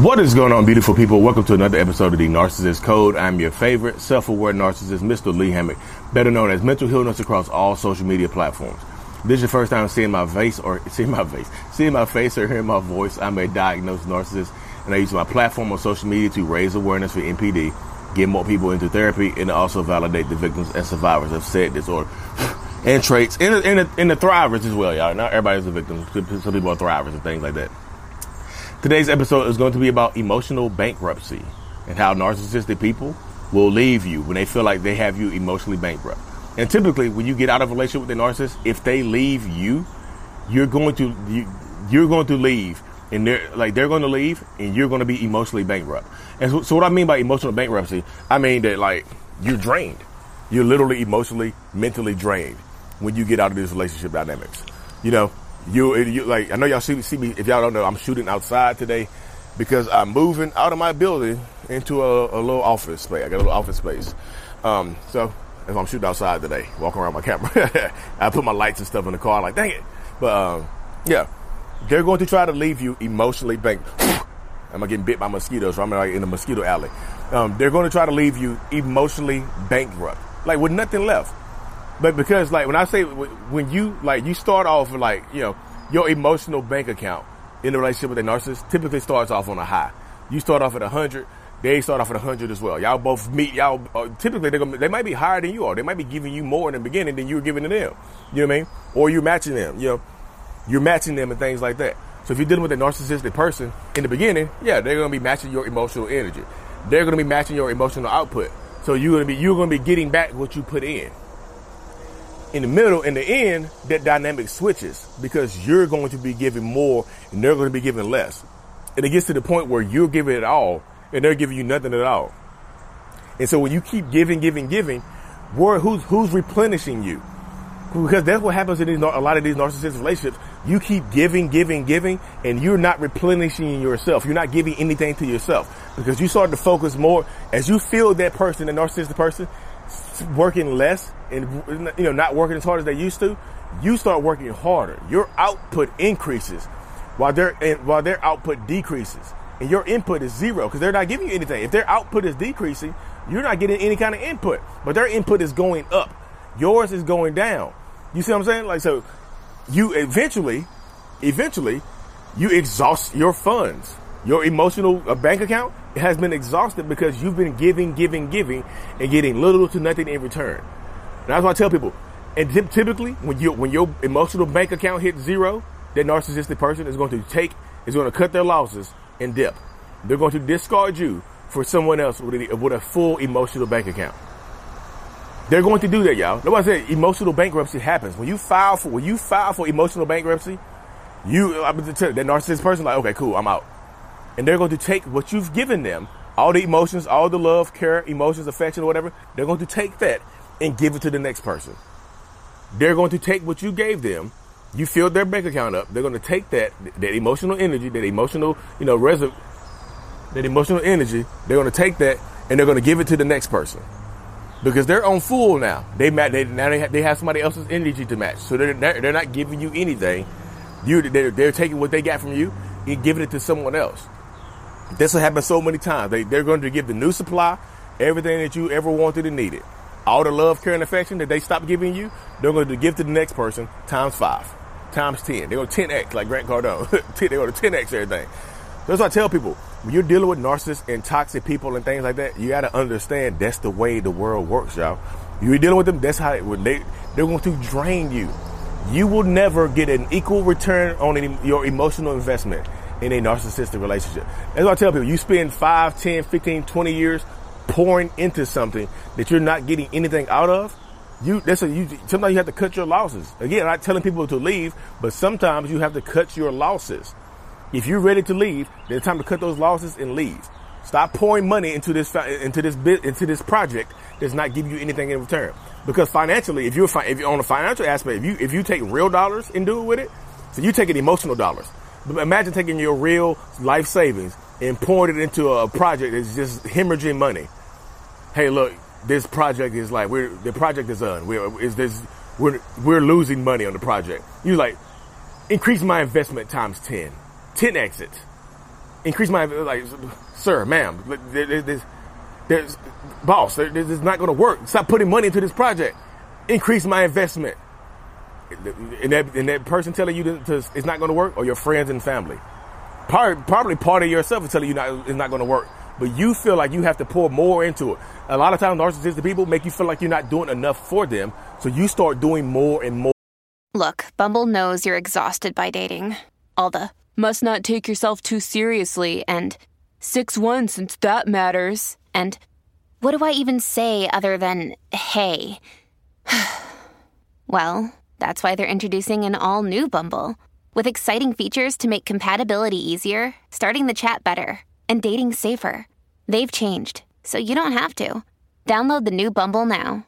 What is going on, beautiful people? Welcome to another episode of the Narcissist Code. I'm your favorite self-aware narcissist, Mr. Lee Hammock, better known as Mental Healness across all social media platforms. This is your first time seeing my face or seeing my face, seeing my face or hearing my voice. I'm a diagnosed narcissist, and I use my platform on social media to raise awareness for NPD, get more people into therapy, and also validate the victims and survivors of said disorder and traits, and, and, and the thrivers as well, y'all. Not everybody's a victim. Some people are thrivers and things like that. Today's episode is going to be about emotional bankruptcy and how narcissistic people will leave you when they feel like they have you emotionally bankrupt. And typically, when you get out of a relationship with a narcissist, if they leave you, you're going to you, you're going to leave, and they're like they're going to leave, and you're going to be emotionally bankrupt. And so, so what I mean by emotional bankruptcy, I mean that like you're drained, you're literally emotionally, mentally drained when you get out of these relationship dynamics. You know, you, you like I know y'all see, see me. If y'all don't know, I'm shooting outside today because I'm moving out of my building into a, a little office space. I got a little office space. Um, so if I'm shooting outside today, walking around my camera, I put my lights and stuff in the car. I'm like, dang it! But um, yeah, they're going to try to leave you emotionally bankrupt. I'm getting bit by mosquitoes, I'm like in a mosquito alley. Um, they're going to try to leave you emotionally bankrupt, like with nothing left. But because like when I say when you like you start off with like you know your emotional bank account in a relationship with a narcissist typically starts off on a high. You start off at a hundred, they start off at a hundred as well. Y'all both meet. Y'all uh, typically they they might be higher than you are. They might be giving you more in the beginning than you were giving to them. You know what I mean? Or you're matching them. You know, you're matching them and things like that. So if you're dealing with a narcissistic person in the beginning, yeah, they're gonna be matching your emotional energy. They're gonna be matching your emotional output. So you're gonna be you're gonna be getting back what you put in in the middle, in the end, that dynamic switches because you're going to be giving more and they're going to be giving less. And it gets to the point where you're giving it all and they're giving you nothing at all. And so when you keep giving, giving, giving, where, who's, who's replenishing you? Because that's what happens in these, a lot of these narcissistic relationships. You keep giving, giving, giving, and you're not replenishing yourself. You're not giving anything to yourself because you start to focus more as you feel that person, the narcissistic person, working less and you know not working as hard as they used to, you start working harder. Your output increases while their while their output decreases, and your input is zero because they're not giving you anything. If their output is decreasing, you're not getting any kind of input, but their input is going up. Yours is going down. You see what I'm saying? Like so, you eventually, eventually, you exhaust your funds, your emotional uh, bank account has been exhausted because you've been giving, giving, giving, and getting little to nothing in return. And that's why I tell people. And typically, when you when your emotional bank account hits zero, that narcissistic person is going to take is going to cut their losses and dip. They're going to discard you for someone else with a, with a full emotional bank account. They're going to do that, y'all. Nobody said emotional bankruptcy happens when you file for when you file for emotional bankruptcy. You, I'm going to tell you, that narcissist person, like, okay, cool, I'm out and they're going to take what you've given them, all the emotions, all the love, care, emotions, affection, or whatever, they're going to take that and give it to the next person. They're going to take what you gave them, you filled their bank account up, they're going to take that, that emotional energy, that emotional, you know, reserve, that emotional energy, they're going to take that and they're going to give it to the next person. Because they're on full now. They, they now they have, they have somebody else's energy to match. So they're, they're not giving you anything. You, they're, they're taking what they got from you and giving it to someone else. This will happen so many times. They, they're going to give the new supply everything that you ever wanted and needed. All the love, care, and affection that they stop giving you, they're going to give to the next person times five, times 10. They're going to 10x like Grant Cardone. they're going to 10x everything. That's what I tell people. When you're dealing with narcissists and toxic people and things like that, you got to understand that's the way the world works, y'all. You're dealing with them, that's how it, they, they're going to drain you. You will never get an equal return on any, your emotional investment in a narcissistic relationship. That's what I tell people. You spend 5, 10, 15, 20 years pouring into something that you're not getting anything out of. You, that's a, you, sometimes you have to cut your losses. Again, I'm not telling people to leave, but sometimes you have to cut your losses. If you're ready to leave, then it's time to cut those losses and leave. Stop pouring money into this into this bit into this project does not give you anything in return. Because financially, if you're if you're on a financial aspect, if you if you take real dollars and do it with it, so you taking emotional dollars. Imagine taking your real life savings and pouring it into a project that's just hemorrhaging money. Hey, look, this project is like we're the project is on. We're is this we're we're losing money on the project. You like increase my investment times ten. 10 exits. Increase my, like, sir, ma'am, there's, there's boss, this is not going to work. Stop putting money into this project. Increase my investment. And that, and that person telling you to, to, it's not going to work, or your friends and family. Probably, probably part of yourself is telling you not, it's not going to work. But you feel like you have to pour more into it. A lot of times, narcissistic people make you feel like you're not doing enough for them. So you start doing more and more. Look, Bumble knows you're exhausted by dating. All the must not take yourself too seriously, and 6 1 since that matters, and what do I even say other than hey? well, that's why they're introducing an all new Bumble with exciting features to make compatibility easier, starting the chat better, and dating safer. They've changed, so you don't have to. Download the new Bumble now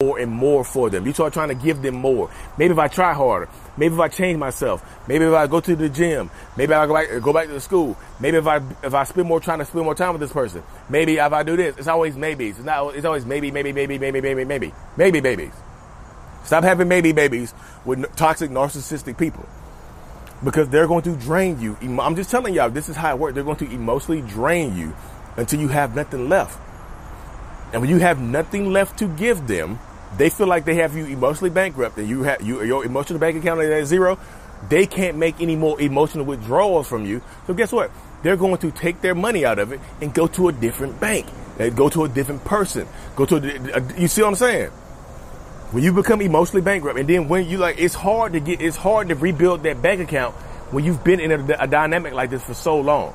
more and more for them. You start trying to give them more. Maybe if I try harder, maybe if I change myself, maybe if I go to the gym, maybe I go back, go back to the school, maybe if I if I spend more trying to spend more time with this person, maybe if I do this, it's always maybes. It's not. It's always maybe, maybe, maybe, maybe, maybe, maybe, maybe babies. Stop having maybe babies with toxic narcissistic people because they're going to drain you. I'm just telling y'all, this is how it works. They're going to emotionally drain you until you have nothing left. And when you have nothing left to give them, they feel like they have you emotionally bankrupt and you have you, your emotional bank account is at zero. They can't make any more emotional withdrawals from you. So guess what? They're going to take their money out of it and go to a different bank. They go to a different person. Go to a, you see what I'm saying? When you become emotionally bankrupt, and then when you like, it's hard to get, it's hard to rebuild that bank account when you've been in a, a dynamic like this for so long.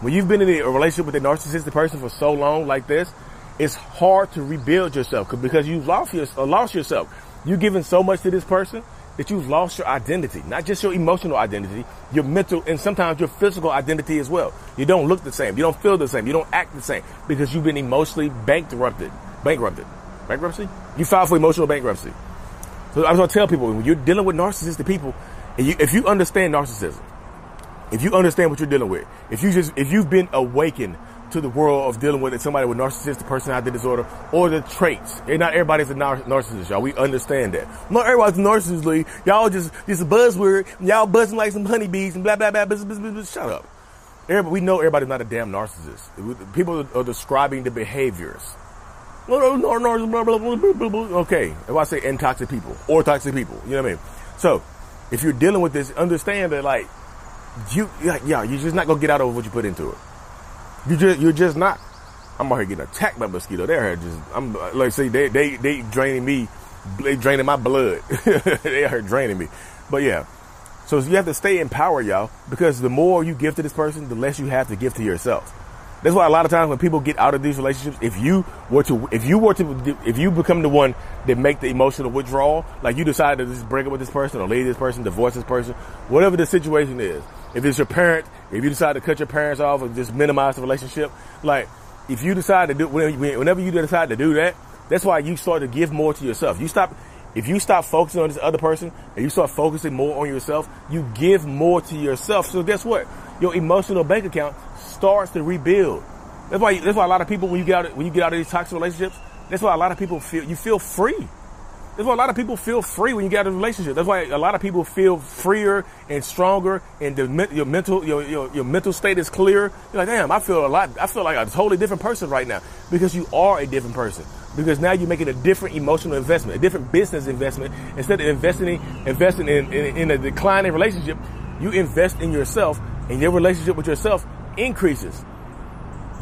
When you've been in a relationship with a narcissistic person for so long like this, it's hard to rebuild yourself because you've lost, your, uh, lost yourself. You've given so much to this person that you've lost your identity, not just your emotional identity, your mental, and sometimes your physical identity as well. You don't look the same. You don't feel the same. You don't act the same because you've been emotionally bankrupted. Bankrupted. Bankruptcy? You filed for emotional bankruptcy. So I was going to tell people when you're dealing with narcissistic people, and you, if you understand narcissism, if you understand what you're dealing with, if you just, if you've been awakened to the world of dealing with somebody with narcissistic personality disorder or the traits. And not everybody's a nar- narcissist, y'all. We understand that. Not everybody's a narcissist, Y'all just, a buzzword. Y'all buzzing like some honeybees and blah, blah, blah, blah, blah, blah, blah. Shut up. Everybody, we know everybody's not a damn narcissist. People are describing the behaviors. Okay, if I say and toxic people or toxic people, you know what I mean? So, if you're dealing with this, understand that like you, like, yeah, you're just not gonna get out of what you put into it. You just you're just not. I'm out here getting attacked by mosquito. They're just I'm like say they they they draining me, they draining my blood. they are draining me. But yeah. So you have to stay in power, y'all, because the more you give to this person, the less you have to give to yourself. That's why a lot of times when people get out of these relationships, if you were to, if you were to, if you become the one that make the emotional withdrawal, like you decide to just break up with this person or leave this person, divorce this person, whatever the situation is, if it's your parent, if you decide to cut your parents off or just minimize the relationship, like if you decide to do whenever you decide to do that, that's why you start to give more to yourself. You stop if you stop focusing on this other person and you start focusing more on yourself, you give more to yourself. So guess what? Your emotional bank account starts to rebuild. That's why that's why a lot of people when you get out when you get out of these toxic relationships, that's why a lot of people feel you feel free. That's why a lot of people feel free when you get out of a relationship. That's why a lot of people feel freer and stronger, and the, your mental your, your, your mental state is clear. You're like, damn, I feel a lot. I feel like a totally different person right now because you are a different person. Because now you're making a different emotional investment, a different business investment. Instead of investing investing in, in, in a declining relationship, you invest in yourself, and your relationship with yourself increases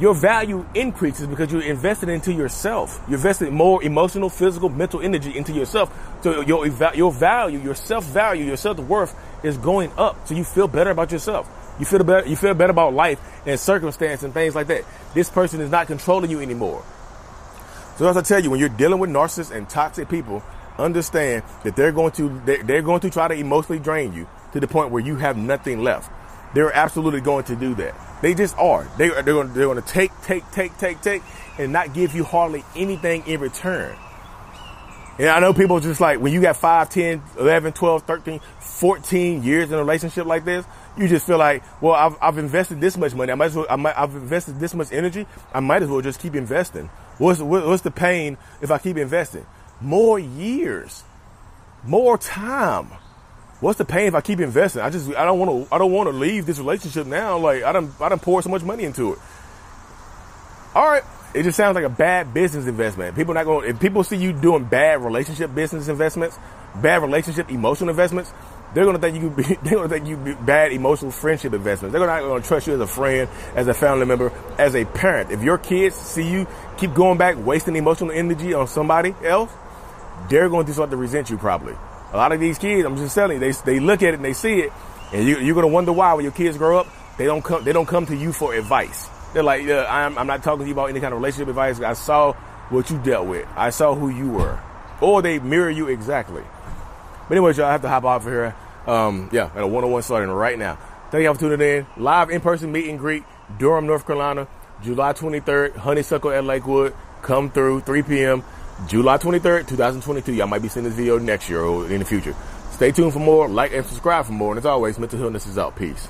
your value increases because you're invested into yourself. You're investing more emotional, physical, mental energy into yourself. So your, your value, your self value, your self worth is going up. So you feel better about yourself. You feel better, you feel better about life and circumstance and things like that. This person is not controlling you anymore. So as I tell you, when you're dealing with narcissists and toxic people, understand that they're going to, they're going to try to emotionally drain you to the point where you have nothing left. They're absolutely going to do that. They just are. They, they're going, they're going to take, take, take, take, take, and not give you hardly anything in return. And I know people just like when you got 5, 10, 11, 12, 13, 14 years in a relationship like this, you just feel like, well, I've, I've invested this much money. I might as well, I might, I've invested this much energy. I might as well just keep investing. What's, what's the pain if I keep investing? More years, more time. What's the pain if I keep investing? I just, I don't want to, I don't want to leave this relationship now. Like I don't, I don't pour so much money into it. All right. It just sounds like a bad business investment. People not going. If people see you doing bad relationship business investments, bad relationship emotional investments, they're to think you. Be, they're to think you bad emotional friendship investments. They're not to trust you as a friend, as a family member, as a parent. If your kids see you keep going back, wasting emotional energy on somebody else, they're going to start to resent you. Probably. A lot of these kids, I'm just telling you, they they look at it and they see it, and you, you're to wonder why when your kids grow up, they don't come. They don't come to you for advice they're like, yeah, I'm, I'm not talking to you about any kind of relationship advice. I saw what you dealt with. I saw who you were. Or they mirror you exactly. But anyways, y'all, I have to hop off of here. Um, yeah, and a one-on-one starting right now. Thank y'all for tuning in. Live in-person meet and greet, Durham, North Carolina, July 23rd, Honeysuckle at Lakewood. Come through, 3 p.m., July 23rd, 2022. Y'all might be seeing this video next year or in the future. Stay tuned for more, like and subscribe for more. And as always, Mental Healness is out. Peace.